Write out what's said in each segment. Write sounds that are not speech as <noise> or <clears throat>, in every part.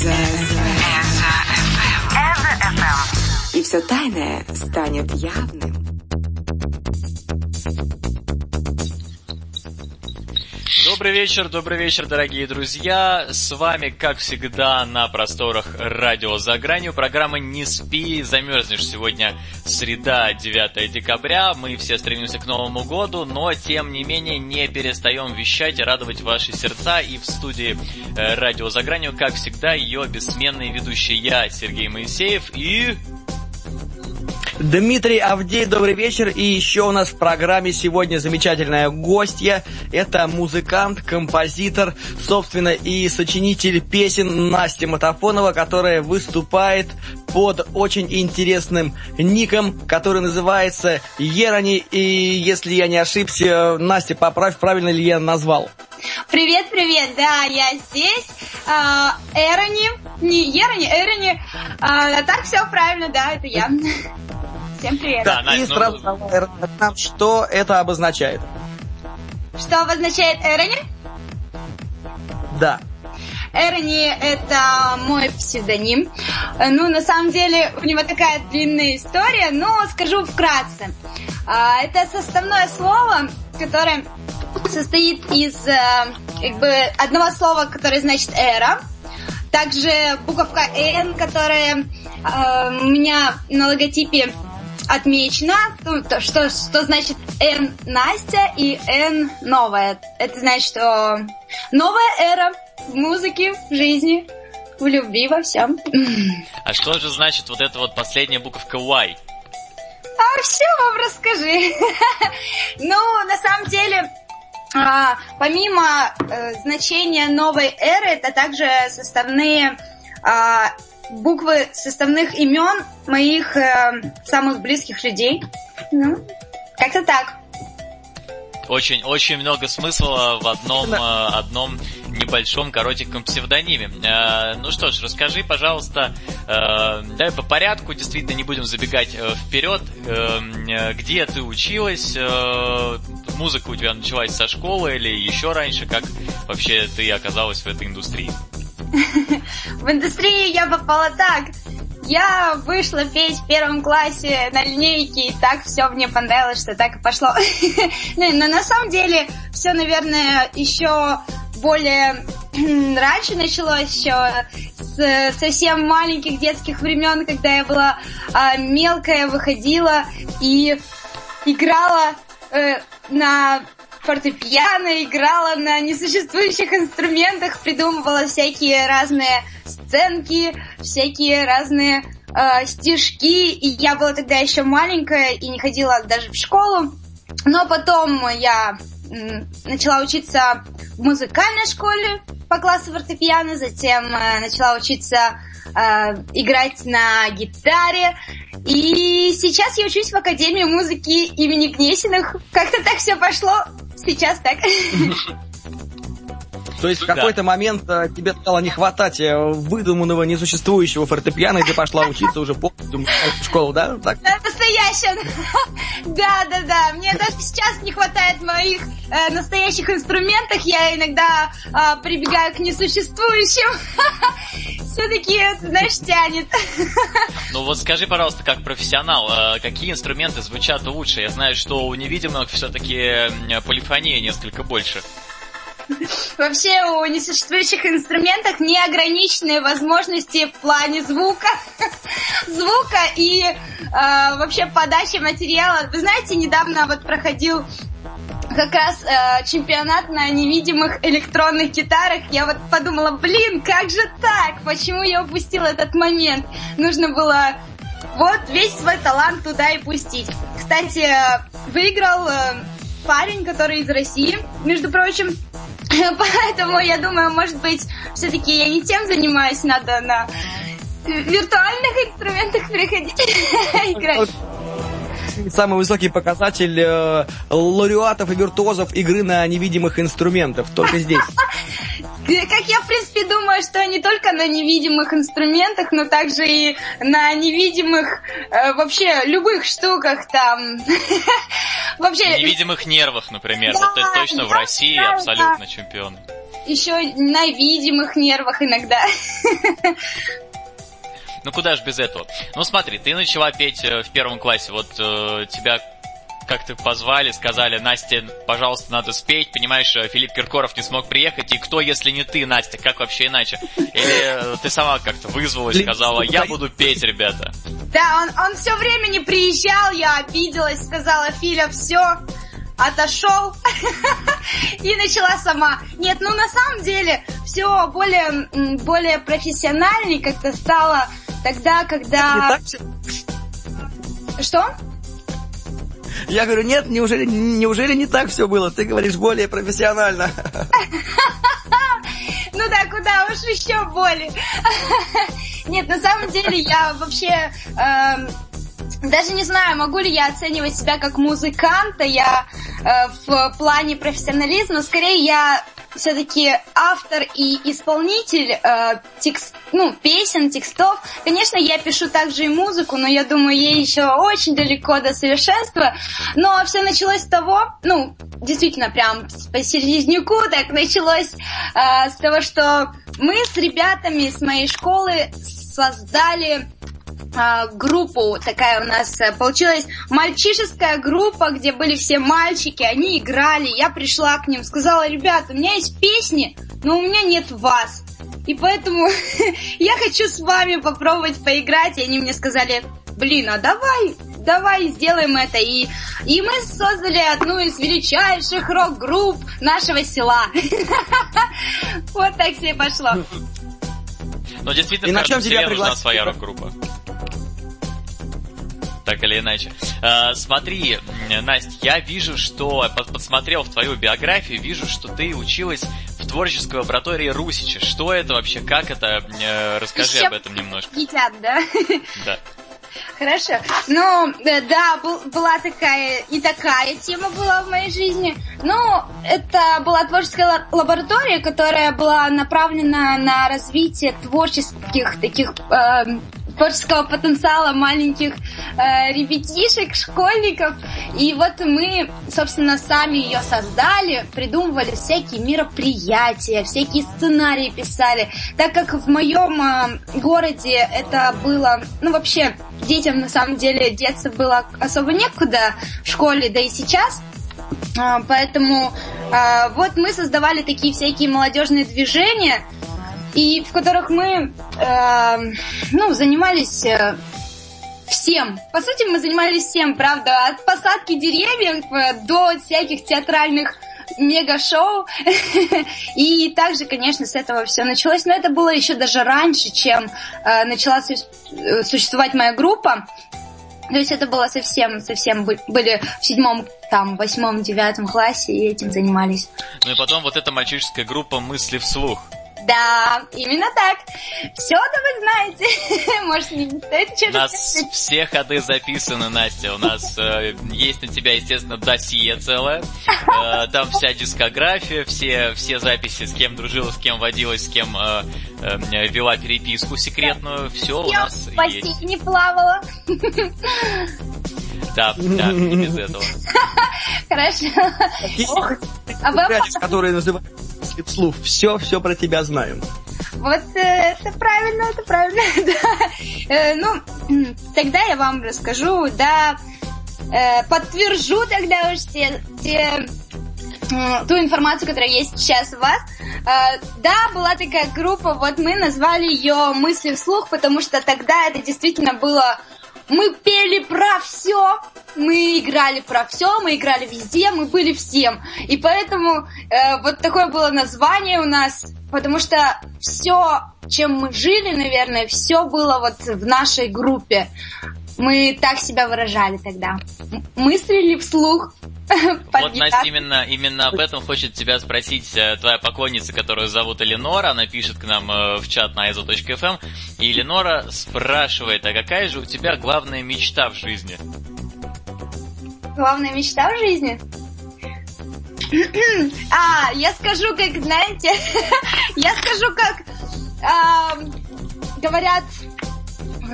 Эза И все тайное станет явным. Добрый вечер, добрый вечер, дорогие друзья. С вами, как всегда, на просторах радио «За гранью» программа «Не спи, замерзнешь». Сегодня среда, 9 декабря. Мы все стремимся к Новому году, но, тем не менее, не перестаем вещать и радовать ваши сердца. И в студии э, радио «За гранью», как всегда, ее бессменный ведущий я, Сергей Моисеев и... Дмитрий Авдей, добрый вечер. И еще у нас в программе сегодня замечательная гостья. Это музыкант, композитор, собственно, и сочинитель песен Настя Матафонова, которая выступает под очень интересным ником, который называется Ерони. И если я не ошибся, Настя, поправь, правильно ли я назвал? Привет, привет, да, я здесь. А, Эрони, не Ерони, Эрони. А, так все правильно, да, это я. Всем привет. Да, и Настя, сразу ну... нам, что это обозначает. Что обозначает Эрони? Да. Эрони — это мой псевдоним. Ну, на самом деле, у него такая длинная история, но скажу вкратце. А, это составное слово, которое состоит из э, как бы одного слова, которое значит эра, также буковка N, которая э, у меня на логотипе отмечено, ну, то, что, что значит N Настя и N новая. Это значит, что новая эра в музыке, в жизни, в любви, во всем. А что же значит вот эта вот последняя буковка Y? А все вам расскажи. <laughs> ну, на самом деле, а, помимо э, значения новой эры, это также составные а, буквы составных имен моих э, самых близких людей. Ну, как-то так. Очень, очень много смысла в одном, э, одном небольшом коротеньком псевдониме. Э, ну что ж, расскажи, пожалуйста, э, давай по порядку, действительно не будем забегать э, вперед. Где ты училась? Музыка у тебя началась со школы или еще раньше? Как вообще ты оказалась в этой индустрии? <laughs> В индустрию я попала так. Я вышла петь в первом классе на линейке, и так все мне понравилось, что так и пошло. <laughs> Ну, но на самом деле все, наверное, еще более <clears throat> раньше началось еще с совсем маленьких детских времен, когда я была а, мелкая, выходила и играла э, на фортепиано, играла на несуществующих инструментах, придумывала всякие разные сценки, всякие разные э, стишки. И я была тогда еще маленькая и не ходила даже в школу. Но потом я начала учиться в музыкальной школе по классу фортепиано, затем э, начала учиться э, играть на гитаре. И сейчас я учусь в Академии музыки имени Гнесиных. Как-то так все пошло. Сейчас так. <laughs> То есть в какой-то момент э, тебе стало не хватать э, выдуманного, несуществующего фортепиано, и ты пошла учиться уже полностью в школу, да? Так? Да, настоящая. <laughs> Да, да, да. Мне даже сейчас не хватает моих э, настоящих инструментов. Я иногда э, прибегаю к несуществующим. <laughs> Все-таки, знаешь, тянет. <laughs> Ну вот скажи, пожалуйста, как профессионал, э, какие инструменты звучат лучше? Я знаю, что у невидимых все-таки полифония несколько больше. Вообще у несуществующих инструментов неограниченные возможности в плане звука, <laughs> звука и э, вообще подачи материала. Вы знаете, недавно вот проходил как раз э, чемпионат на невидимых электронных гитарах. Я вот подумала, блин, как же так? Почему я упустила этот момент? Нужно было вот весь свой талант туда и пустить. Кстати, выиграл э, парень, который из России, между прочим. <laughs> Поэтому я думаю, может быть, все-таки я не тем занимаюсь, надо на виртуальных инструментах приходить <laughs> играть. Самый высокий показатель э, лауреатов и виртуозов игры на невидимых инструментах, только здесь. <laughs> Как я, в принципе, думаю, что не только на невидимых инструментах, но также и на невидимых э, вообще любых штуках там. Вообще... Невидимых нервах, например. Да, вот это точно да, в России да, абсолютно да. чемпионы. еще на видимых нервах иногда. Ну куда же без этого? Ну смотри, ты начала петь э, в первом классе, вот э, тебя как-то позвали, сказали, Настя, пожалуйста, надо спеть, понимаешь, э, Филипп Киркоров не смог приехать, и кто, если не ты, Настя, как вообще иначе? Или э, ты сама как-то вызвалась, сказала, я буду петь, ребята. Да, он, он все время не приезжал, я обиделась, сказала, Филя, все, отошел <laughs> и начала сама. Нет, ну на самом деле все более, более профессиональней как-то стало тогда, когда... Что? Я говорю, нет, неужели, неужели не так все было? Ты говоришь более профессионально. <laughs> Ну да, куда уж еще более. <laughs> Нет, на самом деле я вообще эм, даже не знаю, могу ли я оценивать себя как музыканта, я э, в плане профессионализма, скорее я все-таки автор и исполнитель э, текст, ну, песен, текстов. Конечно, я пишу также и музыку, но я думаю, ей еще очень далеко до совершенства. Но все началось с того, ну, действительно, прям по середняку так началось э, с того, что мы с ребятами с моей школы создали группу, такая у нас э, получилась мальчишеская группа, где были все мальчики, они играли, я пришла к ним, сказала, ребята, у меня есть песни, но у меня нет вас. И поэтому <laughs> я хочу с вами попробовать поиграть. И они мне сказали, блин, а давай, давай сделаем это. И, и мы создали одну из величайших рок-групп нашего села. <laughs> Вот так себе пошло. Но действительно, и на чем тебе нужна своя рок-группа так или иначе. А, смотри, Настя, я вижу, что подсмотрел в твою биографию, вижу, что ты училась в творческой лаборатории Русича. Что это вообще? Как это? Э, расскажи об этом немножко. Едят, да? Да. Хорошо. Ну, э, да, был, была такая и такая тема была в моей жизни. Ну, это была творческая лаборатория, которая была направлена на развитие творческих таких э, творческого потенциала маленьких э, ребятишек, школьников. И вот мы, собственно, сами ее создали, придумывали всякие мероприятия, всякие сценарии писали. Так как в моем э, городе это было, ну вообще, детям на самом деле деться было особо некуда в школе, да и сейчас. Э, поэтому э, вот мы создавали такие всякие молодежные движения, и в которых мы э, ну, занимались э, всем. По сути, мы занимались всем, правда, от посадки деревьев э, до всяких театральных мега-шоу. <laughs> И также, конечно, с этого все началось. Но это было еще даже раньше, чем э, начала су- существовать моя группа. То есть это было совсем, совсем были в седьмом, там, восьмом, девятом классе и этим занимались. Ну и потом вот эта мальчишеская группа «Мысли вслух». Да, именно так. Все это вы знаете. <laughs> Может, не стоит что-то У нас все ходы записаны, Настя. У нас э, есть на тебя, естественно, досье целое. Э, там вся дискография, все, все записи, с кем дружила, с кем водилась, с кем э, э, вела переписку секретную. Все у нас в есть. не плавала. <laughs> Да, да, не без этого. <laughs> Хорошо. А вы которые называют слов. Все, все про тебя знаю. Вот э, это правильно, это правильно, <laughs> да. Э, ну, <clears throat> тогда я вам расскажу, да, э, подтвержу тогда уж те, те ту информацию, которая есть сейчас у вас. Да, была такая группа, вот мы назвали ее «Мысли вслух», потому что тогда это действительно было мы пели про все, мы играли про все, мы играли везде, мы были всем. И поэтому э, вот такое было название у нас, потому что все, чем мы жили, наверное, все было вот в нашей группе. Мы так себя выражали тогда. Мыслили вслух. <laughs> Вот, Настя, именно, именно об этом хочет тебя спросить э, твоя поклонница, которую зовут Эленора. Она пишет к нам э, в чат на iso.fm. Эм. И Эленора спрашивает, а какая же у тебя главная мечта в жизни? Главная мечта в жизни? <clears throat> а, я скажу, как, знаете, <laughs> я скажу, как говорят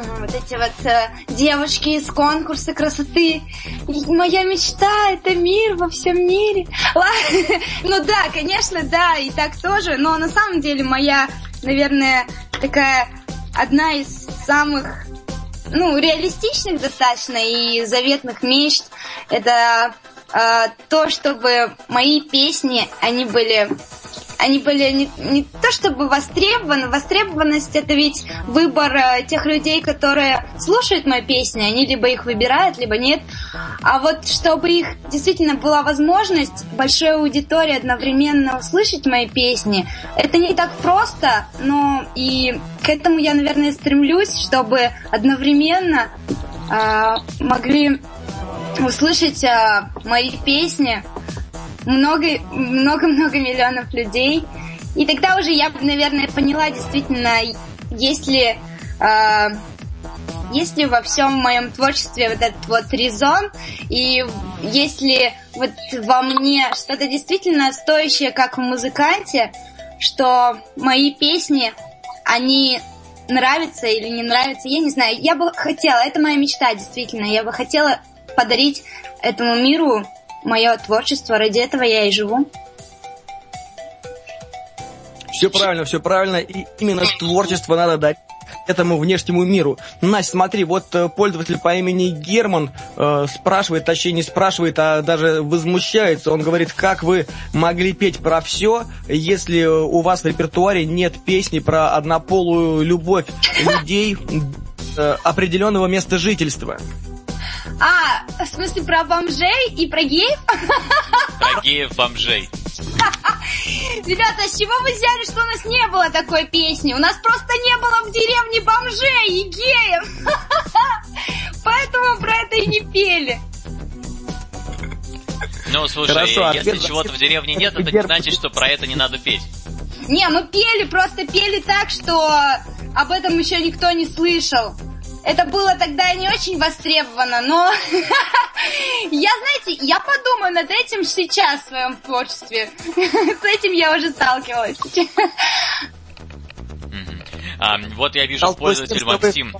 вот эти вот э, девушки из конкурса красоты. Моя мечта это мир во всем мире. <laughs> Ну да, конечно, да, и так тоже. Но на самом деле моя, наверное, такая одна из самых ну, реалистичных достаточно и заветных мечт. Это э, то, чтобы мои песни, они были они были не, не то чтобы востребованы, востребованность это ведь выбор э, тех людей, которые слушают мои песни, они либо их выбирают, либо нет. А вот чтобы их действительно была возможность большой аудитории одновременно услышать мои песни, это не так просто, но и к этому я, наверное, стремлюсь, чтобы одновременно э, могли услышать э, мои песни много-много миллионов людей. И тогда уже я, наверное, поняла действительно, если э, есть ли во всем моем творчестве вот этот вот резон, и если вот во мне что-то действительно стоящее, как в музыканте, что мои песни, они нравятся или не нравятся, я не знаю. Я бы хотела, это моя мечта действительно, я бы хотела подарить этому миру мое творчество, ради этого я и живу. Все правильно, все правильно. И именно творчество надо дать этому внешнему миру. Настя, смотри, вот э, пользователь по имени Герман э, спрашивает, точнее не спрашивает, а даже возмущается. Он говорит, как вы могли петь про все, если у вас в репертуаре нет песни про однополую любовь людей э, определенного места жительства. А, в смысле про бомжей и про геев? Про геев бомжей. <laughs> Ребята, с чего вы взяли, что у нас не было такой песни? У нас просто не было в деревне бомжей и геев. <laughs> Поэтому про это и не пели. Ну, слушай, Хорошо, если чего-то в деревне нет, это не значит, что про это не надо петь. Не, мы пели, просто пели так, что об этом еще никто не слышал. Это было тогда не очень востребовано, но <laughs> я, знаете, я подумаю над этим сейчас в своем творчестве. <laughs> С этим я уже сталкивалась. <laughs> А, вот я вижу пользователь Максим.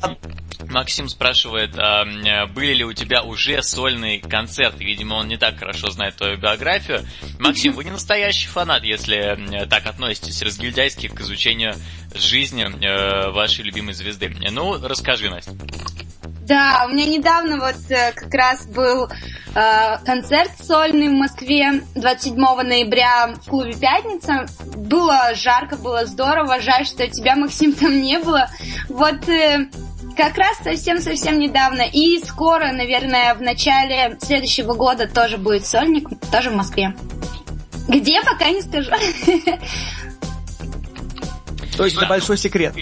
Максим спрашивает, а, были ли у тебя уже сольные концерты? Видимо, он не так хорошо знает твою биографию. Максим, вы не настоящий фанат, если так относитесь разгильдяйски к изучению жизни э, вашей любимой звезды. Ну, расскажи, Настя. Да, у меня недавно вот э, как раз был э, концерт сольный в Москве 27 ноября в клубе «Пятница». Было жарко, было здорово. Жаль, что тебя, Максим, там не было. Вот как раз совсем-совсем недавно. И скоро, наверное, в начале следующего года тоже будет сольник, тоже в Москве. Где, пока не скажу. То есть это большой секрет.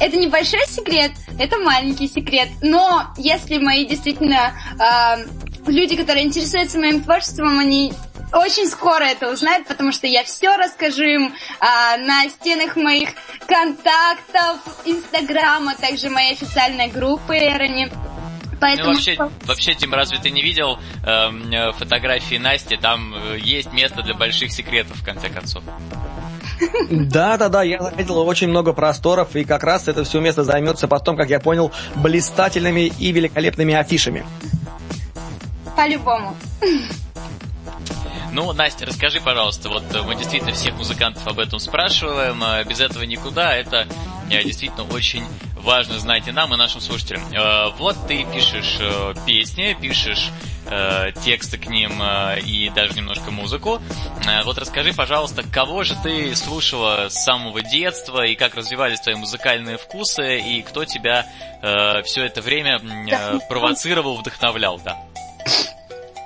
Это небольшой секрет, это маленький секрет. Но если мои действительно э, люди, которые интересуются моим творчеством, они очень скоро это узнают, потому что я все расскажу им а, на стенах моих контактов, Инстаграма, также моей официальной группы Эрони. Поэтому... Ну, вообще, вообще, Тим, разве ты не видел э, фотографии Насти? Там э, есть место для больших секретов, в конце концов. Да, да, да, я заметил очень много просторов, и как раз это все место займется потом, как я понял, блистательными и великолепными афишами. По-любому. Ну, Настя, расскажи, пожалуйста, вот э, мы действительно всех музыкантов об этом спрашиваем, э, без этого никуда, это э, действительно очень важно знать и нам, и нашим слушателям. Вот ты пишешь песни, пишешь тексты к ним и даже немножко музыку. Вот расскажи, пожалуйста, кого же ты слушала с самого детства и как развивались твои музыкальные вкусы и кто тебя все это время провоцировал, вдохновлял, да?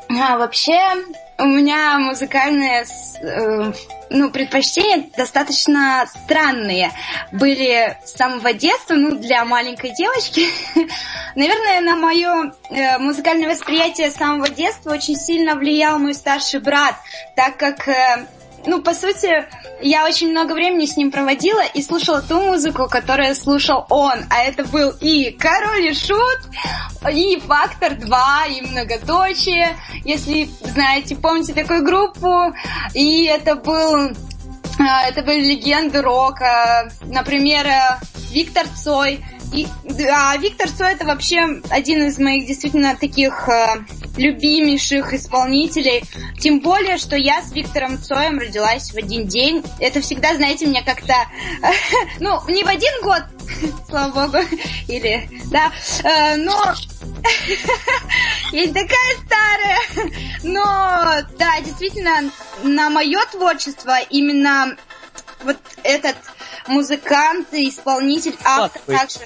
А, вообще, у меня музыкальные э, ну, предпочтения достаточно странные были с самого детства, ну, для маленькой девочки. <laughs> Наверное, на мое э, музыкальное восприятие с самого детства очень сильно влиял мой старший брат, так как э, ну, по сути, я очень много времени с ним проводила и слушала ту музыку, которую слушал он. А это был и Король и Шут, и Фактор 2, и Многоточие, если знаете, помните такую группу. И это был А, это были легенды рока, например, э, Виктор Цой. И, а Виктор Цой это вообще один из моих действительно таких э, любимейших исполнителей. Тем более, что я с Виктором Цоем родилась в один день. Это всегда, знаете, мне как-то... <laughs> ну, не в один год, <laughs> слава богу, <laughs> или... Да, э, но... Я такая старая. Но, да, действительно, на мое творчество именно вот этот музыкант, исполнитель, автор также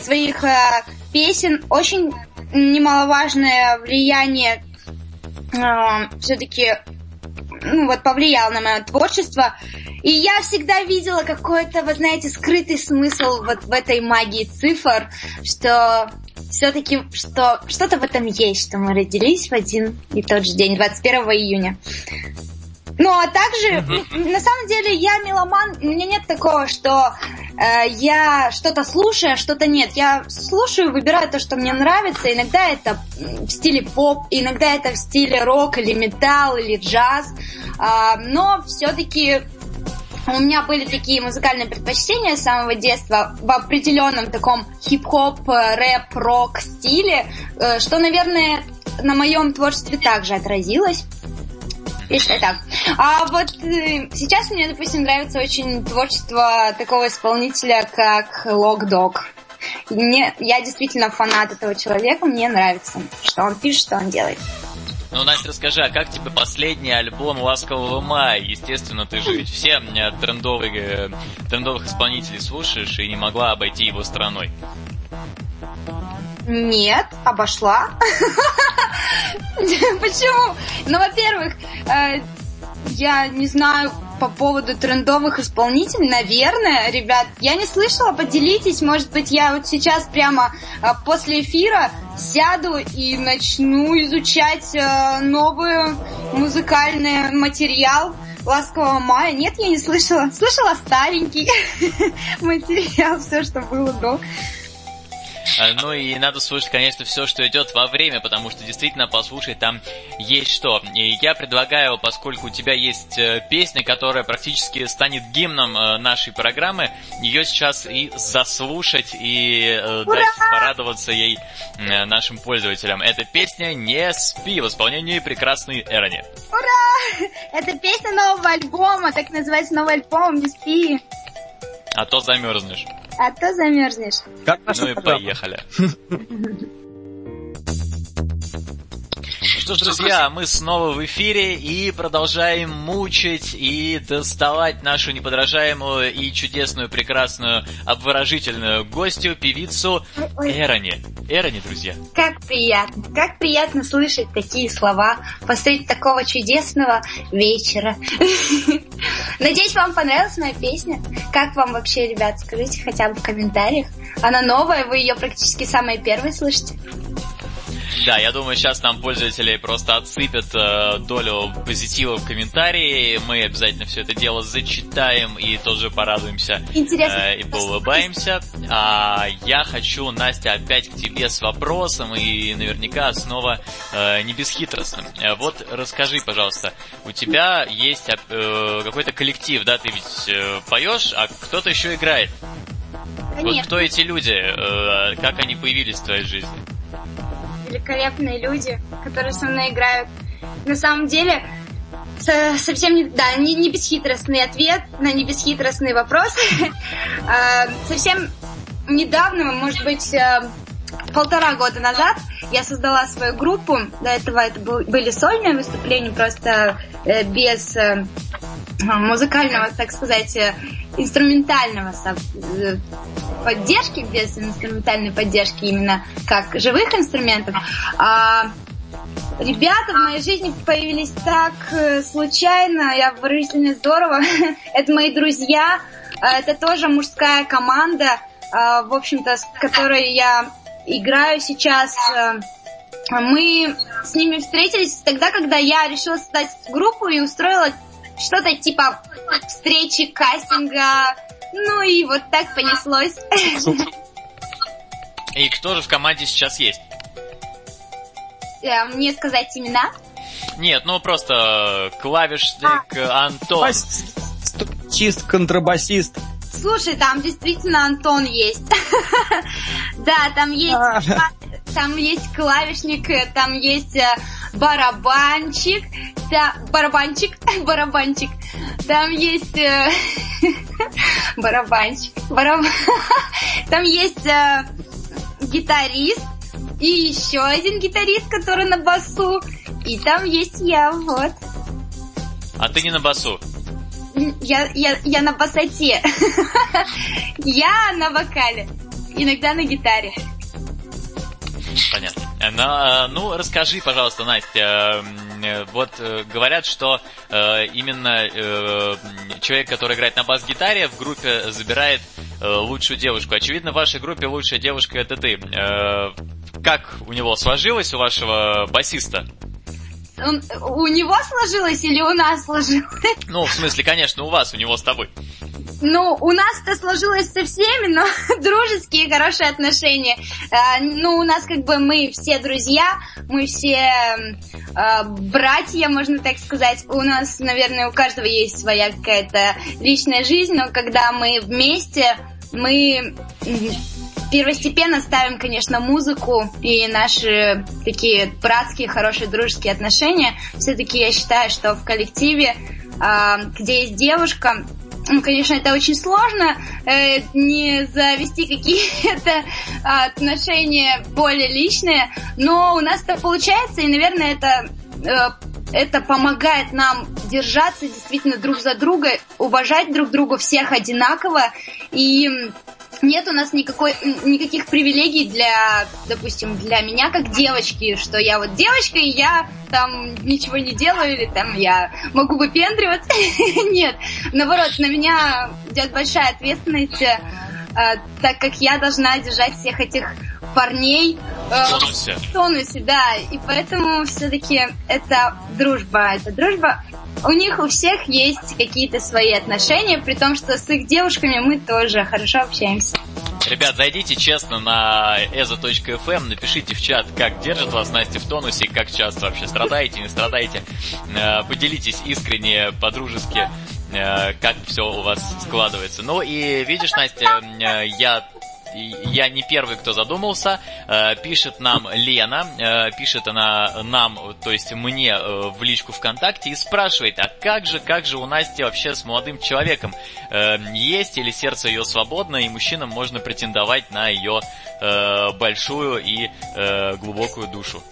своих э, песен очень немаловажное влияние э, все-таки ну, вот повлиял на мое творчество. И я всегда видела какой-то, вы знаете, скрытый смысл вот в этой магии цифр, что все-таки что что-то в этом есть, что мы родились в один и тот же день, 21 июня. Ну, а также, на самом деле, я меломан, у меня нет такого, что э, я что-то слушаю, а что-то нет. Я слушаю, выбираю то, что мне нравится. Иногда это в стиле поп, иногда это в стиле рок или металл или джаз. Э, но все-таки у меня были такие музыкальные предпочтения с самого детства в определенном таком хип-хоп, э, рэп, рок стиле, э, что, наверное, на моем творчестве также отразилось. И что так. А вот э, сейчас мне, допустим, нравится очень творчество такого исполнителя, как Log Dog. Мне, я действительно фанат этого человека, мне нравится, что он пишет, что он делает. Ну, Настя, расскажи, а как тебе последний альбом «Ласкового мая»? Естественно, ты же ведь все трендовые, э, трендовых исполнителей слушаешь и не могла обойти его стороной. Нет, обошла. Почему? Ну, во-первых, э, я не знаю по поводу трендовых исполнителей, наверное, ребят, я не слышала, поделитесь, может быть, я вот сейчас прямо э, после эфира сяду и начну изучать э, новый музыкальный материал Ласкового мая. Нет, я не слышала. Слышала старенький <laughs> материал, все, что было до. А, ну и надо слушать, конечно, все, что идет во время, потому что действительно послушать там есть что. И я предлагаю, поскольку у тебя есть э, песня, которая практически станет гимном э, нашей программы, ее сейчас и заслушать, и э, дать порадоваться ей нашим пользователям. Эта песня «Не спи» в исполнении прекрасной Эрони. Ура! Это песня нового альбома, так называется новый альбом «Не спи». А то замерзнешь а то замерзнешь. Как ну и поехали. <laughs> Что ж, друзья, мы снова в эфире и продолжаем мучить и доставать нашу неподражаемую и чудесную, прекрасную, обворожительную гостью, певицу Эрони. Эрони, друзья. Как приятно, как приятно слышать такие слова посреди такого чудесного вечера. <laughs> Надеюсь, вам понравилась моя песня. Как вам вообще, ребят, скажите хотя бы в комментариях. Она новая, вы ее практически самая первая слышите. Да, я думаю, сейчас нам пользователи просто отсыпят э, долю позитива в комментарии. Мы обязательно все это дело зачитаем и тоже порадуемся э, и поулыбаемся. А я хочу, Настя, опять к тебе с вопросом и наверняка снова э, не бесхитростным. Э, вот расскажи, пожалуйста, у тебя есть э, какой-то коллектив, да, ты ведь э, поешь, а кто-то еще играет. Конечно. Вот кто эти люди, э, как они появились в твоей жизни? Великолепные люди, которые со мной играют. На самом деле, совсем не, да, не, не бесхитростный ответ на не бесхитростный вопрос. <laughs> А, совсем недавно, может быть, э, полтора года назад я создала свою группу. До этого это были сольные выступления, просто э, без э, музыкального, так сказать, инструментального поддержки, без инструментальной поддержки именно как живых инструментов. А ребята в моей жизни появились так э, случайно, я выразительно здорово. <laughs> это мои друзья, а, это тоже мужская команда, а, в общем-то, с которой я играю сейчас. Э, мы с ними встретились тогда, когда я решила создать группу и устроила что-то типа встречи, кастинга, ну и вот так понеслось. И кто же в команде сейчас есть? Э, мне сказать имена? Нет, ну просто клавишник а. Антон. флейтист, контрабасист. Слушай, там действительно Антон есть. <laughs> Да, там есть А. там есть клавишник, э, там есть э, барабанчик, да, барабанчик, <laughs> барабанчик, там есть <laughs> <laughs> барабанчик, бараб... <laughs> там есть э, гитарист и еще один гитарист, который на басу, и там есть я, вот. А ты не на басу. Я, я, я на басоте. <laughs> Я на вокале. Иногда на гитаре. Понятно. Э, на- э, ну, расскажи, пожалуйста, Настя, э, м, э, вот э, говорят, что э, именно э, человек, который играет на бас-гитаре, в группе забирает э, лучшую девушку. Очевидно, в вашей группе лучшая девушка это ты. Э, как у него сложилось, у вашего басиста? Он- у него сложилось или у нас сложилось? Ну, в смысле, конечно, у вас, у него с тобой. Ну, у нас-то сложилось со всеми, но <laughs> дружеские, хорошие отношения. А, ну, у нас как бы мы все друзья, мы все а, братья, можно так сказать. У нас, наверное, у каждого есть своя какая-то личная жизнь, но когда мы вместе, мы первостепенно ставим, конечно, музыку и наши такие братские, хорошие, дружеские отношения. Все-таки я считаю, что в коллективе, а, где есть девушка, ну, конечно, это очень сложно, э, не завести какие-то а, отношения более личные, но у нас это получается, и, наверное, это, э, это помогает нам держаться действительно друг за друга, уважать друг друга всех одинаково, и нет у нас никакой, никаких привилегий для, допустим, для меня как девочки, что я вот девочка, и я там ничего не делаю, или там я могу выпендриваться. <laughs> Нет, наоборот, на меня идет большая ответственность, э, так как я должна держать всех этих парней э, В тонусе. в тонусе, да, и поэтому все-таки это дружба, это дружба. У них у всех есть какие-то свои отношения, при том, что с их девушками мы тоже хорошо общаемся. Ребят, зайдите честно на ezo.fm, напишите в чат, как держит вас Настя в тонусе, как часто вообще страдаете, не страдаете. Э, Поделитесь искренне, по-дружески, как все у вас складывается. Ну и видишь, Настя, э, я я не первый, кто задумался. Э, Пишет нам Лена, э, пишет она нам, то есть мне э, в личку ВКонтакте и спрашивает, а как же, как же у Насти вообще с молодым человеком? Э, Есть или сердце ее свободно, и мужчинам можно претендовать на ее э, большую и э, глубокую душу?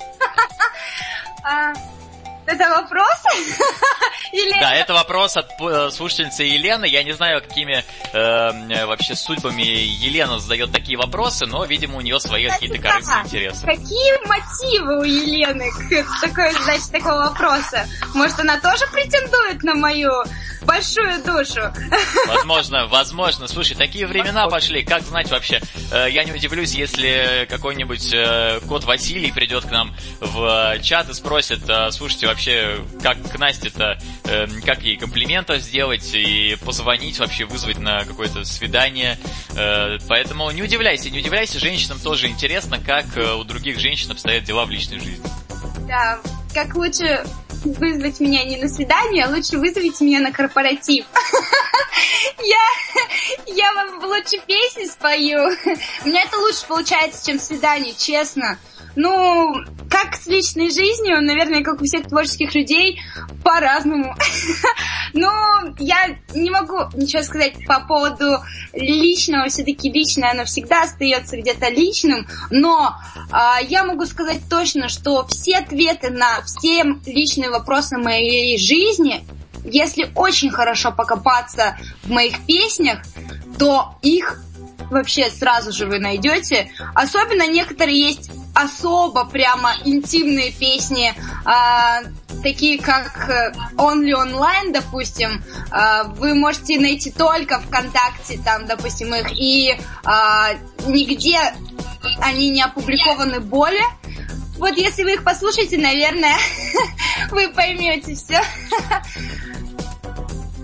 <laughs> Это вопрос? <laughs> Или Да, это вопрос от э, слушательницы Елены. Я не знаю, какими э, э, вообще судьбами Елена задает такие вопросы, но, видимо, у нее свои какие-то корыстные интересы. Какие мотивы у Елены к такой, значит, такого вопроса? Может, она тоже претендует на мою большую душу? Возможно, возможно. Слушай, такие времена пошли, как знать вообще? Э, Я не удивлюсь, если какой-нибудь э, кот Василий придет к нам в э, чат и спросит, слушайте, вообще, как к Насте-то, как ей комплиментов сделать и позвонить, вообще вызвать на какое-то свидание. Поэтому не удивляйся, не удивляйся, женщинам тоже интересно, как у других женщин обстоят дела в личной жизни. Да, как лучше вызвать меня не на свидание, а лучше вызовите меня на корпоратив. <laughs> Я, я вам лучше песни спою. <laughs> У меня это лучше получается, чем свидание, честно. Ну, как с личной жизнью, наверное, как у всех творческих людей, по-разному. <laughs> Ну, я не могу ничего сказать по поводу личного, все-таки личное, оно всегда остается где-то личным, но а, я могу сказать точно, что все ответы на все личные вопросы моей жизни, если очень хорошо покопаться в моих песнях, то их вообще сразу же вы найдете. Особенно некоторые есть особо прямо интимные песни, а, такие как э, Only Online, допустим, а, вы можете найти только ВКонтакте, там, допустим, их, и а, нигде они не опубликованы более. Вот если вы их послушаете, наверное, <laughs> вы поймете все. <laughs>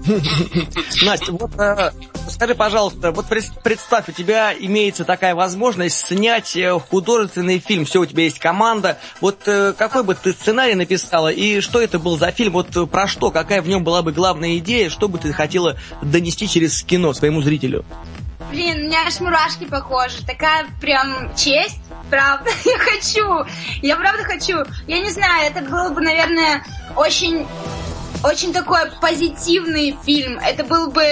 <laughs> Настя, вот э, скажи, пожалуйста, вот представь, у тебя имеется такая возможность снять э, художественный фильм. Все, у тебя есть команда. Вот э, какой бы ты сценарий написала и что это был за фильм? Вот про что? Какая в нем была бы главная идея? Что бы ты хотела донести через кино своему зрителю? Блин, у меня аж мурашки похожи. Такая прям честь, правда. <laughs> Я хочу. Я правда хочу. Я не знаю, это было бы, наверное, очень очень такой позитивный фильм. Это был бы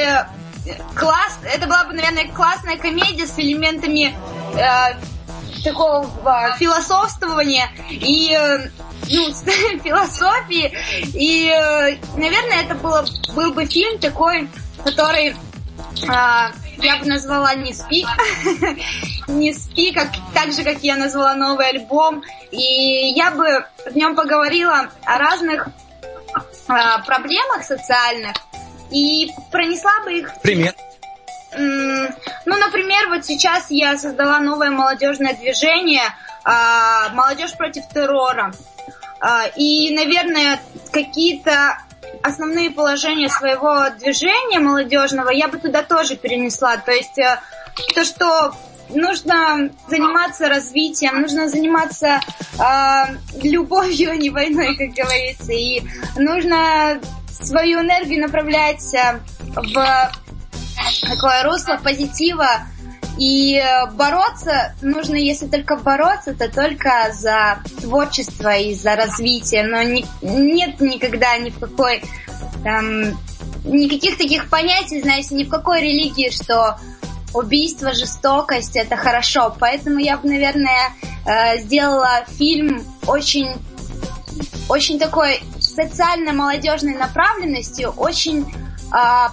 класс, это была бы, наверное, классная комедия с элементами э, такого э, философствования и э, ну, <laughs> философии. И, э, наверное, это было, был бы фильм такой, который э, я бы назвала «Не спи». <laughs> «Не спи», как, так же, как я назвала новый альбом. И я бы в нем поговорила о разных э, проблемах социальных и пронесла бы их... Пример. Ну, например, вот сейчас я создала новое молодежное движение э, «Молодежь против террора». Э, и, наверное, какие-то основные положения своего движения молодежного я бы туда тоже перенесла. То есть э, то, что нужно заниматься развитием, нужно заниматься э, любовью, а не войной, как говорится. И нужно свою энергию направлять э, в такое русло позитива. И бороться нужно, если только бороться, то только за творчество и за развитие. Но не, нет никогда ни в какой там, никаких таких понятий, знаете, ни в какой религии, что убийство, жестокость это хорошо. Поэтому я бы, наверное, э, сделала фильм очень, очень такой социально-молодежной направленностью, очень э,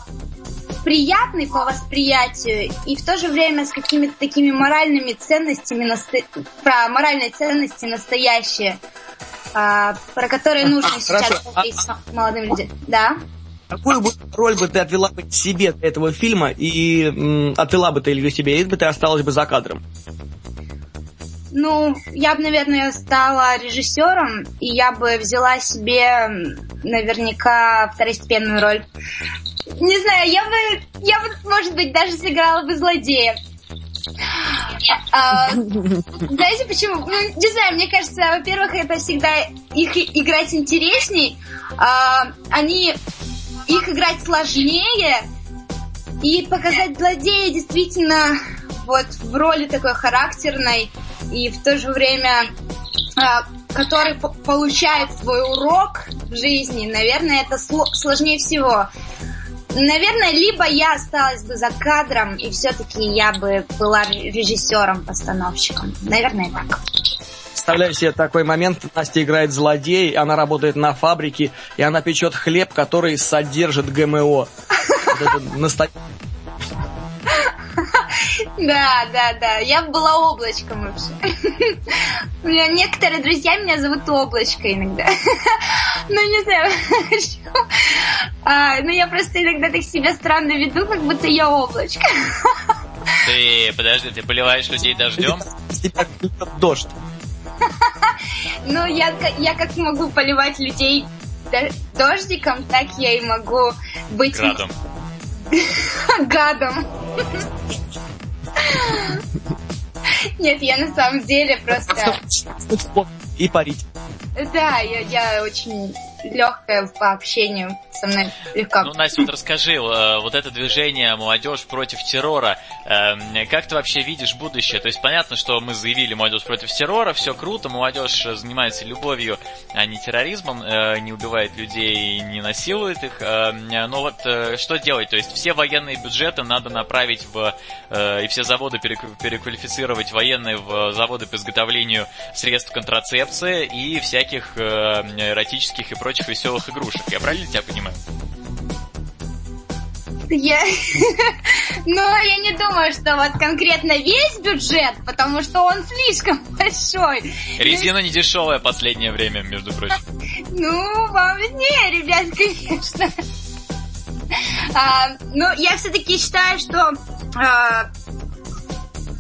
приятный по восприятию и в то же время с какими-то такими моральными ценностями, насто... про моральные ценности настоящие, э, про которые нужно а, сейчас говорить а... молодым людям. Да? Какую бы роль бы ты отвела бы себе этого фильма и м, отвела бы ты ее себе, если бы ты осталась бы за кадром? Ну, я бы, наверное, стала режиссером, и я бы взяла себе наверняка второстепенную роль. Не знаю, я бы, я бы, может быть, даже сыграла бы злодея. А, знаете почему? Ну, не знаю, мне кажется, во-первых, это всегда их играть интересней. А, они их играть сложнее и показать злодея действительно вот в роли такой характерной и в то же время э, который получает свой урок в жизни, наверное, это сложнее всего. Наверное, либо я осталась бы за кадром, и все-таки я бы была режиссером, постановщиком. Наверное, так представляю себе такой момент, Настя играет злодей, она работает на фабрике, и она печет хлеб, который содержит ГМО. Да, да, да. Я была облачком вообще. У меня некоторые друзья меня зовут облачко иногда. Ну, не знаю, а, Ну, я просто иногда так себя странно веду, как будто я облачко. Ты, подожди, ты поливаешь людей дождем? Тебя дождь. <laughs> Ну, я, я как могу поливать людей дождиком, так я и могу быть... Градом. <laughs> Гадом. Нет, я на самом деле просто... <laughs> И парить. Да, я, я очень легкая по общению со мной легко. Ну, Настя, вот расскажи, э, вот это движение «Молодежь против террора», эм, как ты вообще видишь будущее? То есть понятно, что мы заявили «Молодежь против террора», все круто, молодежь занимается любовью, а не терроризмом, э, не убивает людей, не насилует их, но вот э, что делать? То есть все военные бюджеты надо направить в, и все заводы переквалифицировать военные в заводы по изготовлению средств контрацепции и всяких эротических и прочих веселых игрушек. Я правильно тебя понимаю? Я... <laughs> Но я не думаю, что вот конкретно весь бюджет, потому что он слишком <laughs> большой. Резина не дешевая последнее время, между прочим. Ну, вам виднее, ребят, <laughs> конечно. А, ну, я все-таки считаю, что... А,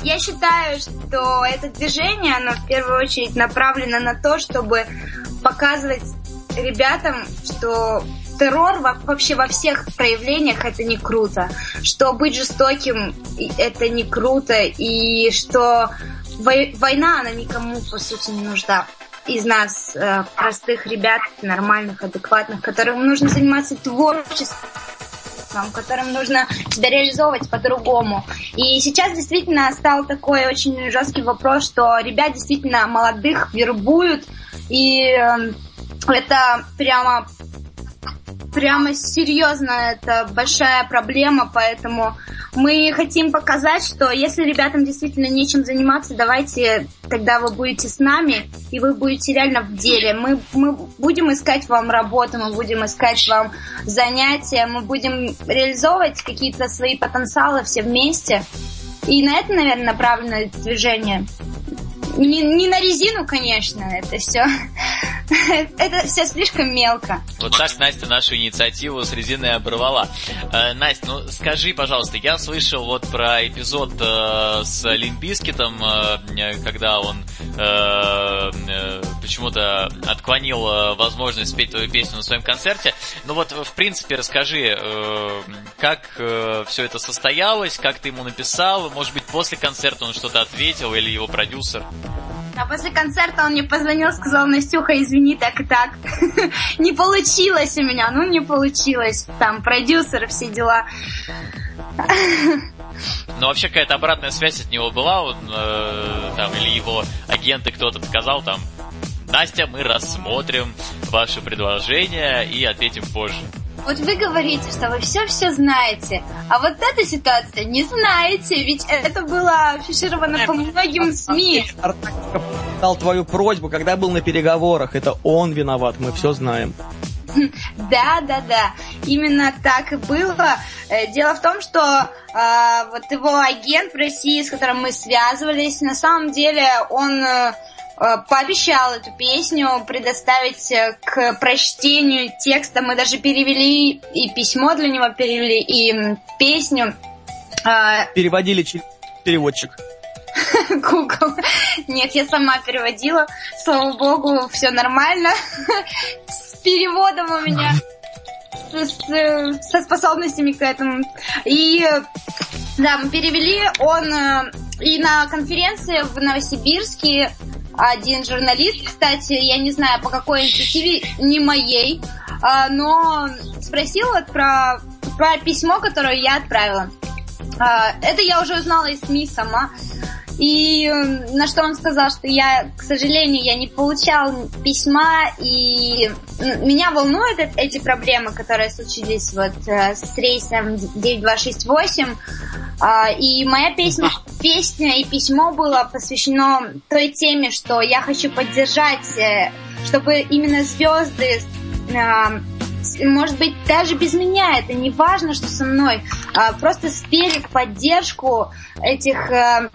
я считаю, что это движение, оно в первую очередь направлено на то, чтобы показывать ребятам, что террор вообще во всех проявлениях это не круто, что быть жестоким это не круто, и что война, она никому, по сути, не нужна. Из нас, э, простых ребят, нормальных, адекватных, которым нужно заниматься творчеством, которым нужно себя реализовывать по-другому. И сейчас действительно стал такой очень жесткий вопрос, что ребят действительно молодых вербуют, и э, это прямо прямо серьезно, это большая проблема, поэтому мы хотим показать, что если ребятам действительно нечем заниматься, давайте тогда вы будете с нами, и вы будете реально в деле. Мы, мы будем искать вам работу, мы будем искать вам занятия, мы будем реализовывать какие-то свои потенциалы все вместе. И на это, наверное, направлено движение. Не, не на резину, конечно, это все. <laughs> это все слишком мелко. Вот так Настя нашу инициативу с резиной оборвала. Э, Настя, ну скажи, пожалуйста, я слышал вот про эпизод э, с Limp Bizkit ом, э, когда он почему-то отклонил возможность спеть твою песню на своем концерте. Ну вот, в принципе, расскажи, как все это состоялось, как ты ему написал, может быть, после концерта он что-то ответил или его продюсер? А после концерта он мне позвонил, сказал, Настюха, извини, так и так. <laughs> не получилось у меня, ну не получилось. Там продюсеры, все дела. Ну, вообще какая-то обратная связь от него была, он, э, там, или его агенты кто-то сказал там, Настя, мы рассмотрим ваше предложение и ответим позже. Вот вы говорите, что вы все-все знаете, а вот эта ситуация не знаете, ведь это было афишировано по многим СМИ. Дал твою просьбу, когда был на переговорах. Это он виноват, мы все знаем. <laughs> Да, да, да. Именно так и было. Э, дело в том, что э, вот его агент в России, с которым мы связывались, на самом деле он Э, пообещал эту песню предоставить э, к прочтению текста. Мы даже перевели и письмо для него перевели, и песню. Э, Переводили через переводчик. <laughs> Google. Нет, я сама переводила. Слава богу, все нормально. <laughs> С переводом у меня. со способностями к этому. И да, мы перевели он и на конференции в Новосибирске один журналист, кстати, я не знаю по какой инициативе, не моей, а, но спросил вот про, про письмо, которое я отправила. А, это я уже узнала из СМИ сама. И на что он сказал, что я, к сожалению, я не получал письма, и меня волнуют эти проблемы, которые случились вот э, с рейсом 9268. А, и моя песня, песня и письмо было посвящено той теме, что я хочу поддержать, э, чтобы именно звезды а, может быть, даже без меня, это не важно, что со мной, а, просто спели в поддержку этих э,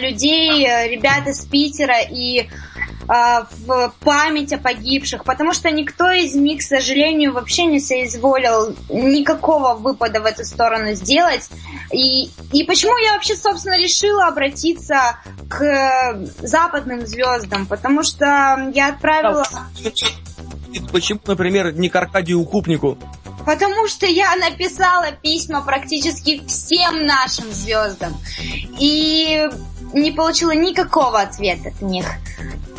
людей, ребят из Питера и а, в память о погибших, потому что никто из них, к сожалению, вообще не соизволил никакого выпада в эту сторону сделать. И, и почему я вообще, собственно, решила обратиться к западным звездам? Потому что я отправила... Почему, например, не к Аркадию Укупнику? Потому что я написала письма практически всем нашим звездам. И не получила никакого ответа от них.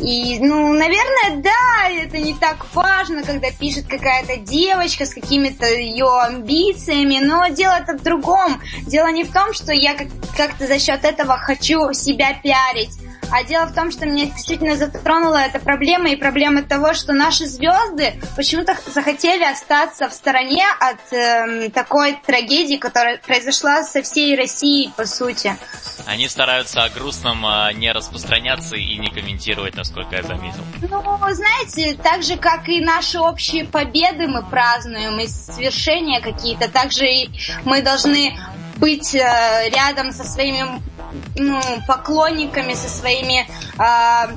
И, ну, наверное, да, это не так важно, когда пишет какая-то девочка с какими-то ее амбициями, но дело-то в другом. Дело не в том, что я как-то за счет этого хочу себя пиарить, а дело в том, что меня действительно затронула эта проблема и проблема того, что наши звезды почему-то захотели остаться в стороне от э, такой трагедии, которая произошла со всей Россией, по сути. Они стараются о грустном а, не распространяться и не комментировать, насколько я заметил. Ну, знаете, так же, как и наши общие победы мы празднуем, и свершения какие-то, так же и мы должны быть э, рядом со своими ну, поклонниками, со своими э,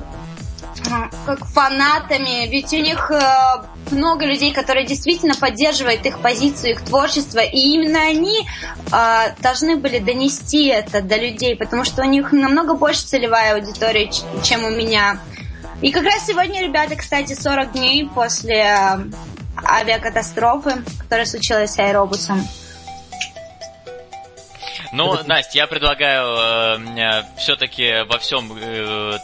как фанатами, ведь у них э, много людей, которые действительно поддерживают их позицию, их творчество, и именно они э, должны были донести это до людей, потому что у них намного больше целевая аудитория, чем у меня. И как раз сегодня, ребята, кстати, 40 дней после авиакатастрофы, которая случилась с аэробусом. Ну, <laughs> Настя, я предлагаю э, все-таки во всем э,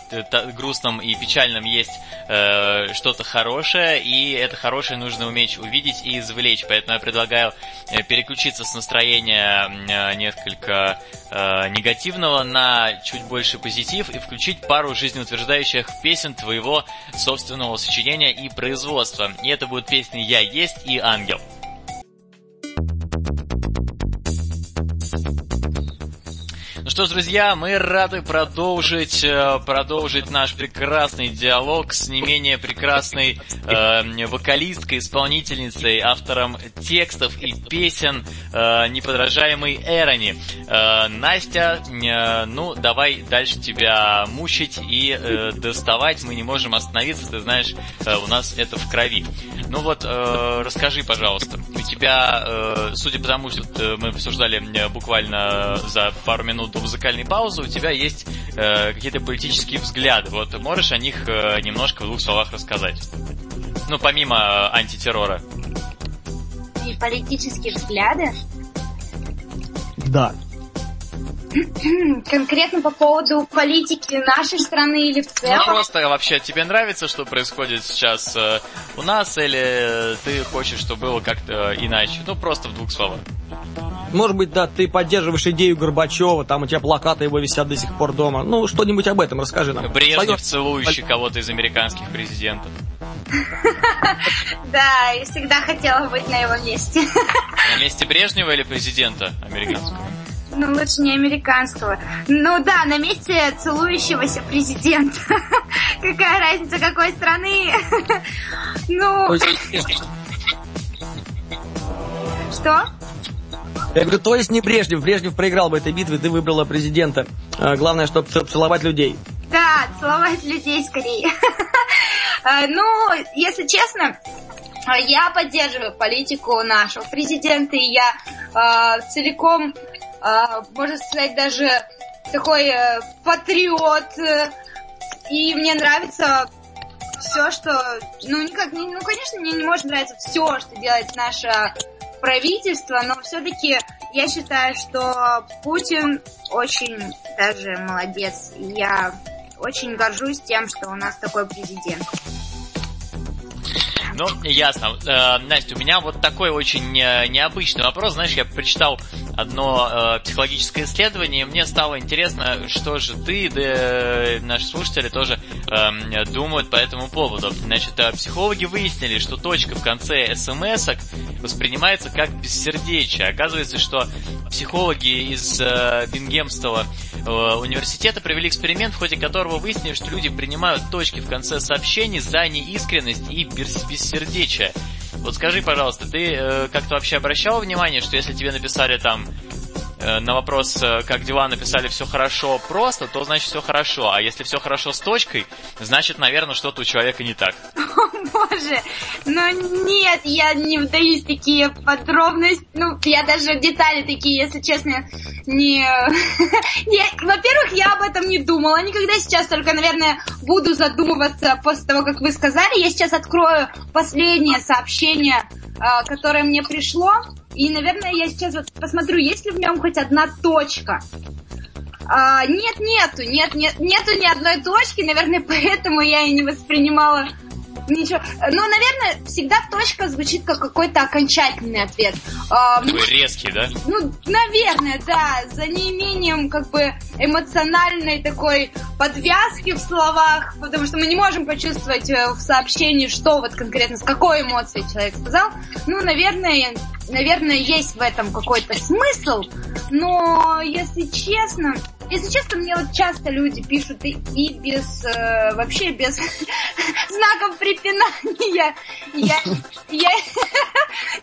грустном и печальном есть э, что-то хорошее, и это хорошее нужно уметь увидеть и извлечь. Поэтому я предлагаю э, переключиться с настроения э, несколько э, негативного на чуть больше позитив и включить пару жизнеутверждающих песен твоего собственного сочинения и производства. И это будут песни «Я есть» и «Ангел». Что ж, друзья, мы рады продолжить, э, продолжить наш прекрасный диалог с не менее прекрасной э, вокалисткой, исполнительницей, автором текстов и песен э, неподражаемой Эрони. Э, Настя, э, ну давай дальше тебя мучить и э, доставать. Мы не можем остановиться, ты знаешь, э, у нас это в крови. Ну вот, э, расскажи, пожалуйста, у тебя, э, судя по тому, что э, мы обсуждали э, буквально за пару минут музыкальной паузы, у тебя есть э, какие-то политические взгляды. Вот можешь о них э, немножко в двух словах рассказать? Ну, помимо э, антитеррора. И политические взгляды? Да. <clears throat> Конкретно по поводу политики нашей страны или в целом? Ну, просто вообще, тебе нравится, что происходит сейчас э, у нас, или ты хочешь, чтобы было как-то иначе? Ну, просто в двух словах. Может быть, да, ты поддерживаешь идею Горбачева, там у тебя плакаты его висят до сих пор дома. Ну, что-нибудь об этом расскажи нам. Брежнев, целующий кого-то из американских президентов. Да, я всегда хотела быть на его месте. На месте Брежнева или президента американского? Ну, лучше не американского. Ну да, на месте целующегося президента. Какая разница, какой страны? Ну... Что? Я говорю, то есть не Брежнев. Брежнев проиграл бы этой битве, ты выбрала президента. А, главное, чтобы целовать людей. Да, целовать людей скорее. <laughs> А, ну, если честно, я поддерживаю политику нашего президента, и я э, целиком, можно сказать, даже такой э, патриот, и мне нравится все, что, ну, никак, ну, конечно, мне не может нравиться все, что делает наша правительства, но все-таки я считаю, что Путин очень даже молодец. Я очень горжусь тем, что у нас такой президент. Ну, ясно. Э, Настя, у меня вот такой очень э, необычный вопрос. Знаешь, я прочитал одно э, психологическое исследование, и мне стало интересно, что же ты, да наши слушатели тоже э, думают по этому поводу. Значит, э, психологи выяснили, что точка в конце смс воспринимается как бессердечие. Оказывается, что психологи из э, Бингемского э, университета провели эксперимент, в ходе которого выяснили, что люди принимают точки в конце сообщений за неискренность и бессердечие. Вот скажи, пожалуйста, ты э, как-то вообще обращал внимание, что если тебе написали там на вопрос, э, как дела, написали все хорошо просто, то значит все хорошо. А если все хорошо с точкой, значит, наверное, что-то у человека не так. <laughs> О, боже, ну нет, я не вдаюсь в такие подробности. Ну, я даже детали такие, если честно, <laughs> не... Во-первых, я об этом не думала никогда. Сейчас только, наверное, буду задумываться после того, как вы сказали. Я сейчас открою последнее сообщение, э, которое мне пришло. И, наверное, я сейчас вот посмотрю, есть ли в нем хоть одна точка. А, нет, нету, нет, нет, нету ни одной точки, наверное, <laughs> поэтому я и не воспринимала Ничего. Ну, наверное, всегда точка звучит как какой-то окончательный ответ. Такой резкий, да? Ну, наверное, да. За неимением как бы эмоциональной такой подвязки в словах, потому что мы не можем почувствовать э, в сообщении, что вот конкретно, с какой эмоцией человек сказал. Ну, наверное, наверное, есть в этом какой-то смысл, но, если честно, если честно, мне вот часто люди пишут и, и без, э, вообще без <laughs> знаков препинания. Я, я,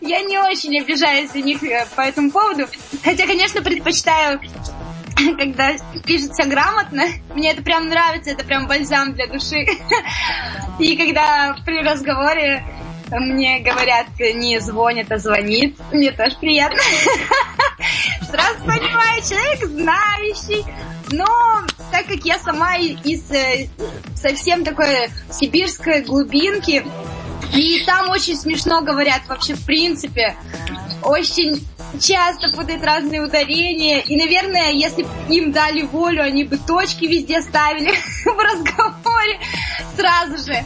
<laughs> я не очень обижаюсь у них э, по этому поводу. Хотя, конечно, предпочитаю <laughs> когда пишется грамотно, мне это прям нравится, это прям бальзам для души. И когда при разговоре мне говорят, не звонит, а звонит. Мне тоже приятно. <laughs> Сразу понимаю, человек знающий. Но так как я сама из э, совсем такой сибирской глубинки, И там очень смешно говорят вообще в принципе. Очень часто путают разные ударения. И, наверное, если бы им дали волю, они бы точки везде ставили <laughs> в разговоре сразу же.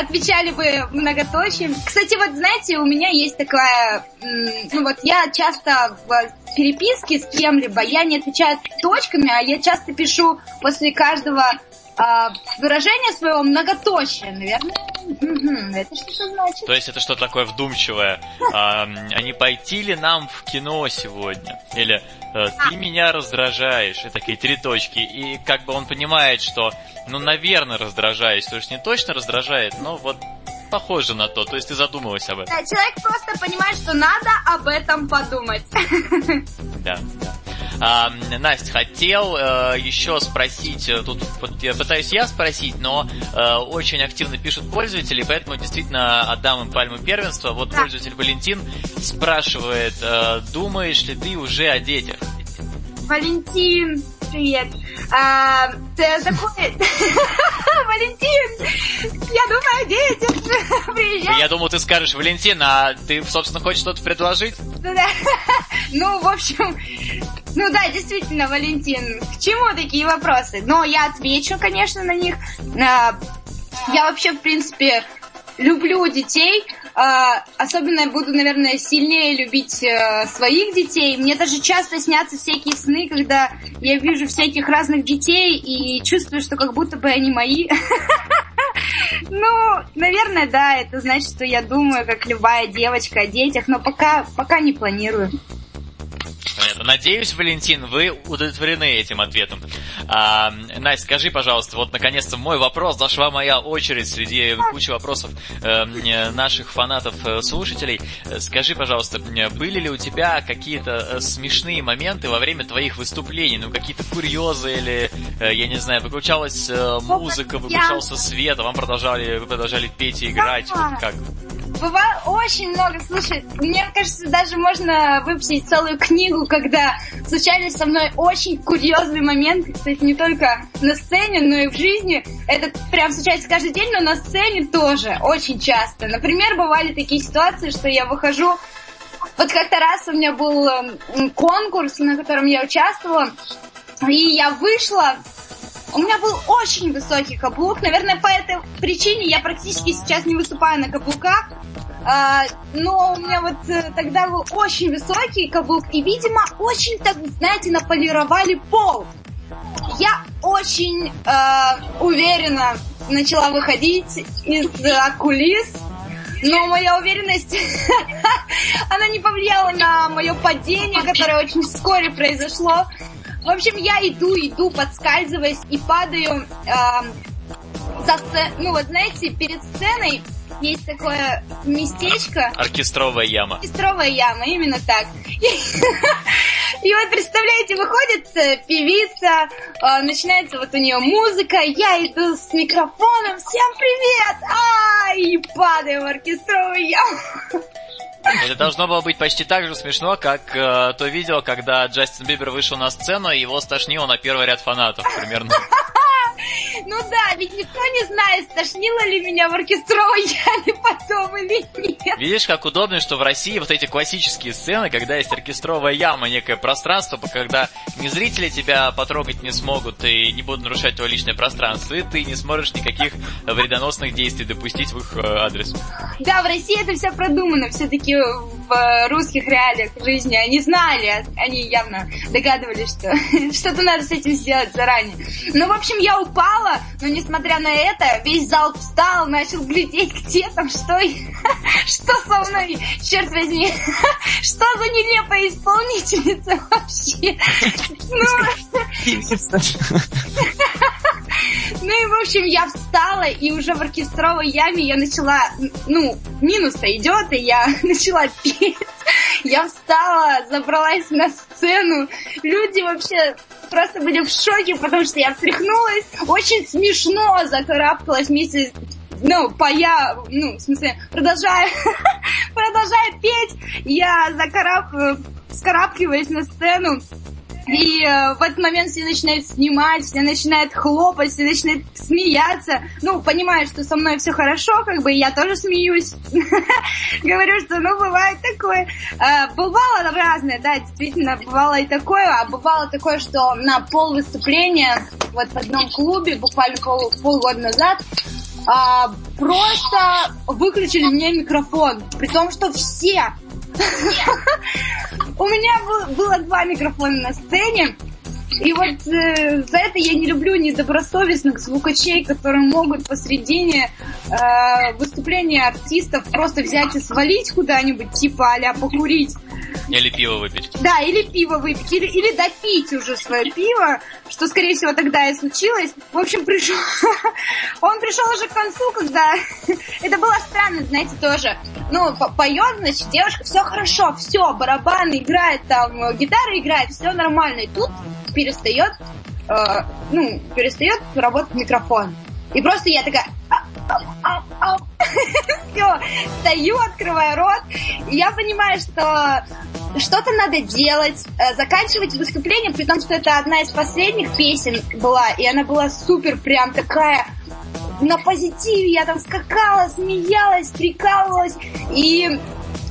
Отвечали бы многоточием. Кстати, вот знаете, у меня есть такая... Ну вот я часто в переписке с кем-либо, я не отвечаю точками, а я часто пишу после каждого а, выражение своего многоточие, наверное. Угу, это что значит? То есть это что такое вдумчивое? А, а не пойти ли нам в кино сегодня? Или э, ты меня раздражаешь? И такие три точки. И как бы он понимает, что, ну, наверное, раздражаюсь. То есть не точно раздражает, но вот похоже на то. То есть ты задумалась об этом. Да, человек просто понимает, что надо об этом подумать. <laughs> Да, да. А, Настя, хотел э, еще спросить, э, тут пытаюсь я спросить, но э, очень активно пишут пользователи, поэтому действительно отдам им пальму первенства. Вот да. пользователь Валентин спрашивает, э, думаешь ли ты уже о детях? Валентин, привет. А, ты такой... <laughs> Валентин, я думаю о детях. <laughs> Приезжай. Я думал, ты скажешь, Валентин, а ты, собственно, хочешь что-то предложить? Да. <laughs> Ну, в общем, ну да, действительно, Валентин, к чему такие вопросы? Но я отвечу, конечно, на них. А, я вообще, в принципе, люблю детей. А, особенно буду, наверное, сильнее любить э, своих детей. Мне даже часто снятся всякие сны, когда я вижу всяких разных детей и чувствую, что как будто бы они мои. <laughs> Ну, наверное, да, это значит, что я думаю, как любая девочка о детях, но пока, пока не планирую. Надеюсь, Валентин, вы удовлетворены этим ответом. А, Настя, скажи, пожалуйста, вот наконец-то мой вопрос, дошла моя очередь среди кучи вопросов э, наших фанатов-слушателей. Э, скажи, пожалуйста, были ли у тебя какие-то э, смешные моменты во время твоих выступлений? Ну, какие-то курьезы или, э, я не знаю, выключалась э, музыка, выключался свет, а вам продолжали, вы продолжали петь и играть? Вот как? Бывает очень много. Слушай, мне кажется, даже можно выпустить целую книгу, когда случались со мной очень курьезные моменты. Кстати, не только на сцене, но и в жизни. Это прям случается каждый день, но на сцене тоже очень часто. Например, бывали такие ситуации, что я выхожу... Вот как-то раз у меня был эм, конкурс, на котором я участвовала, и я вышла у меня был очень высокий каблук. Наверное, по этой причине я практически сейчас не выступаю на каблуках. А, но у меня вот э, тогда был очень высокий каблук. И, видимо, очень, так, знаете, наполировали пол. Я очень э, уверенно начала выходить из кулис. Но моя уверенность, <laughs> она не повлияла на мое падение, которое очень вскоре произошло. В общем, я иду, иду, подскальзываясь и падаю э, за сцену. Ну вот знаете, перед сценой есть такое местечко. Оркестровая яма. Оркестровая яма, именно так. <laughs> И вот, представляете, выходит э, певица, э, начинается вот у нее музыка, я иду с микрофоном, всем привет! А, и падаю в оркестровую яму. <laughs> Это должно было быть почти так же смешно, как э, то видео, когда Джастин Бибер вышел на сцену, и его стошнило на первый ряд фанатов примерно. <laughs> Ну да, ведь никто не знает, стошнило ли меня в оркестровой <laughs> яме потом или нет. Видишь, как удобно, что в России вот эти классические сцены, когда есть оркестровая яма, некое пространство, когда ни зрители тебя потрогать не смогут и не будут нарушать твое личное пространство, и ты не сможешь никаких вредоносных действий допустить в их э, адрес. Да, в России это все продумано, все-таки в русских реалиях жизни они знали, они явно догадывались, что <laughs> что-то надо с этим сделать заранее. Ну, в общем, я упала, но несмотря на это, весь зал встал, начал глядеть, где там, что, <laughs> что со мной, черт возьми, <laughs> что за нелепая исполнительница вообще. Ну, <laughs> ну и, в общем, я встала, и уже в оркестровой яме я начала, ну, минус-то идет, и я <laughs> начала петь. Я встала, забралась на сцену. Люди вообще просто были в шоке, потому что я встряхнулась. Очень смешно закарабкалась вместе ну, поя, ну, в смысле, продолжая, <laughs> продолжая петь, я закараб, скарабкиваюсь на сцену, И э, в этот момент все начинают снимать, все начинают хлопать, все начинают смеяться. Ну, понимаю, что со мной все хорошо, как бы, и я тоже смеюсь. <laughs> Говорю, что, ну, бывает такое. Э, бывало разное, да, действительно, бывало и такое, а бывало такое, что на пол выступления, вот в одном клубе, буквально пол, полгода назад, а, просто выключили мне микрофон, при том, что все у меня было два микрофона на сцене, и вот э, за это я не люблю недобросовестных звукачей, которые могут посредине э, выступления артистов просто взять и свалить куда-нибудь, типа а покурить. Или пиво выпить. Да, или пиво выпить, или, или допить уже свое пиво, что, скорее всего, тогда и случилось. В общем, пришел... <laughs> Он пришел уже к концу, когда... <laughs> Это было странно, знаете, тоже. Ну, поет, значит, девушка, все хорошо, все, барабаны играет, там, гитара играет, все нормально. И тут перестает, э, ну, перестает работать микрофон. И просто я такая, <laughs> все, стою, открываю рот, и я понимаю, что что-то надо делать, э, заканчивать выступление, при том, что это одна из последних песен была, и она была супер прям такая на позитиве, я там скакала, смеялась, прикалывалась, и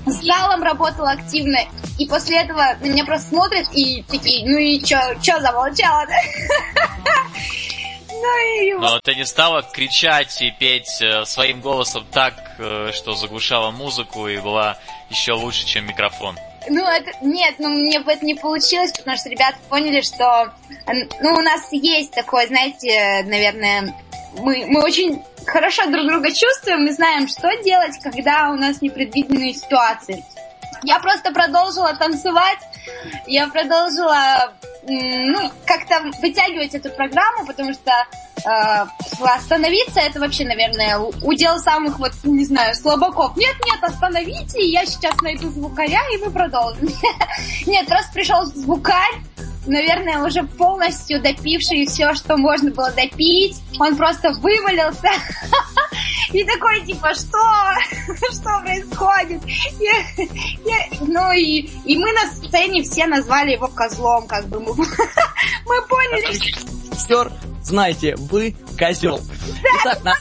с залом работала активно, и после этого на меня просто смотрят и такие, ну и чё, чё замолчала, да? <laughs> Ну. Но ты не стала кричать и петь э, своим голосом так, э, что заглушала музыку и была еще лучше, чем микрофон. Ну, это, нет, ну, мне бы это не получилось, потому что ребята поняли, что, ну, у нас есть такое, знаете, наверное, мы, мы очень хорошо друг друга чувствуем и знаем, что делать, когда у нас непредвиденные ситуации. Я просто продолжила танцевать, я продолжила ну, как-то вытягивать эту программу, потому что э, остановиться это вообще, наверное, удел самых вот, не знаю, слабаков. Нет, нет, остановите, я сейчас найду звукаря, и мы продолжим. <laughs> Нет, просто пришел звукарь, наверное, уже полностью допивший все, что можно было допить. Он просто вывалился. <laughs> И такой, типа, что? <laughs> Что происходит? Я, я, ну и, и мы на сцене все назвали его козлом, как бы мы, <laughs> мы поняли. Все, знаете, вы козел. Итак, на,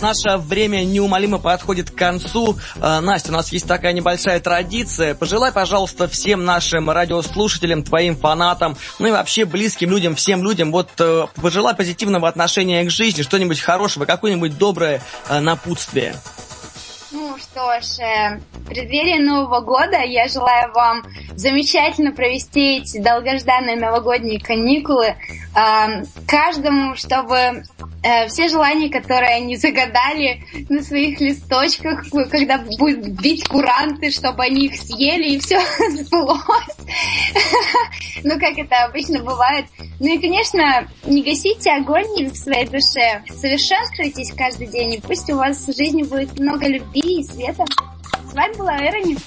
наше время неумолимо подходит к концу. Э, Настя, у нас есть такая небольшая традиция. Пожелай, пожалуйста, всем нашим радиослушателям, твоим фанатам, ну и вообще близким людям, всем людям, вот э, пожелай позитивного отношения к жизни, что-нибудь хорошего, какое-нибудь доброе э, напутствие. Ну что ж, э, в преддверии Нового года я желаю вам замечательно провести эти долгожданные новогодние каникулы. Каждому, чтобы э, все желания, которые они загадали на своих листочках, когда будут бить куранты, чтобы они их съели и все <laughs> сбылось. Ну, как это обычно бывает. Ну и, конечно, не гасите огонь в своей душе. Совершенствуйтесь каждый день, и пусть у вас в жизни будет много любви и света. С вами была Эрони.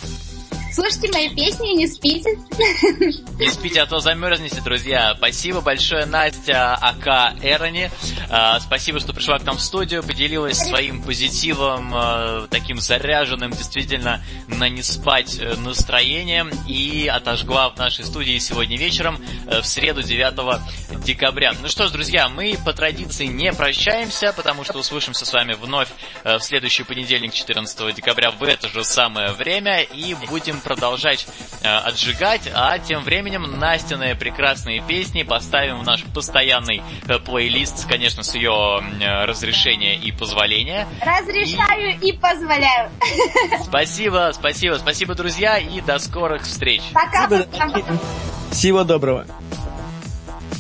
Слушайте мои песни и не спите. <laughs> Не спите, а то замерзнете, друзья. Спасибо большое, Настя Ака Эрони. А, спасибо, что пришла к нам в студию, поделилась своим позитивом, а, таким заряженным, действительно, на не спать э, настроением и отожгла в нашей студии сегодня вечером, э, в среду 9 декабря. Ну что ж, друзья, мы по традиции не прощаемся, потому что услышимся с вами вновь э, в следующий понедельник, 14 декабря, в это же самое время, и будем продолжать э, отжигать, а тем временем Настины прекрасные песни поставим в наш постоянный э, плейлист, конечно, с ее э, разрешения и позволения. Разрешаю и, и позволяю. <laughs> Спасибо, спасибо, спасибо, друзья, и до скорых встреч. Пока. Всего доброго.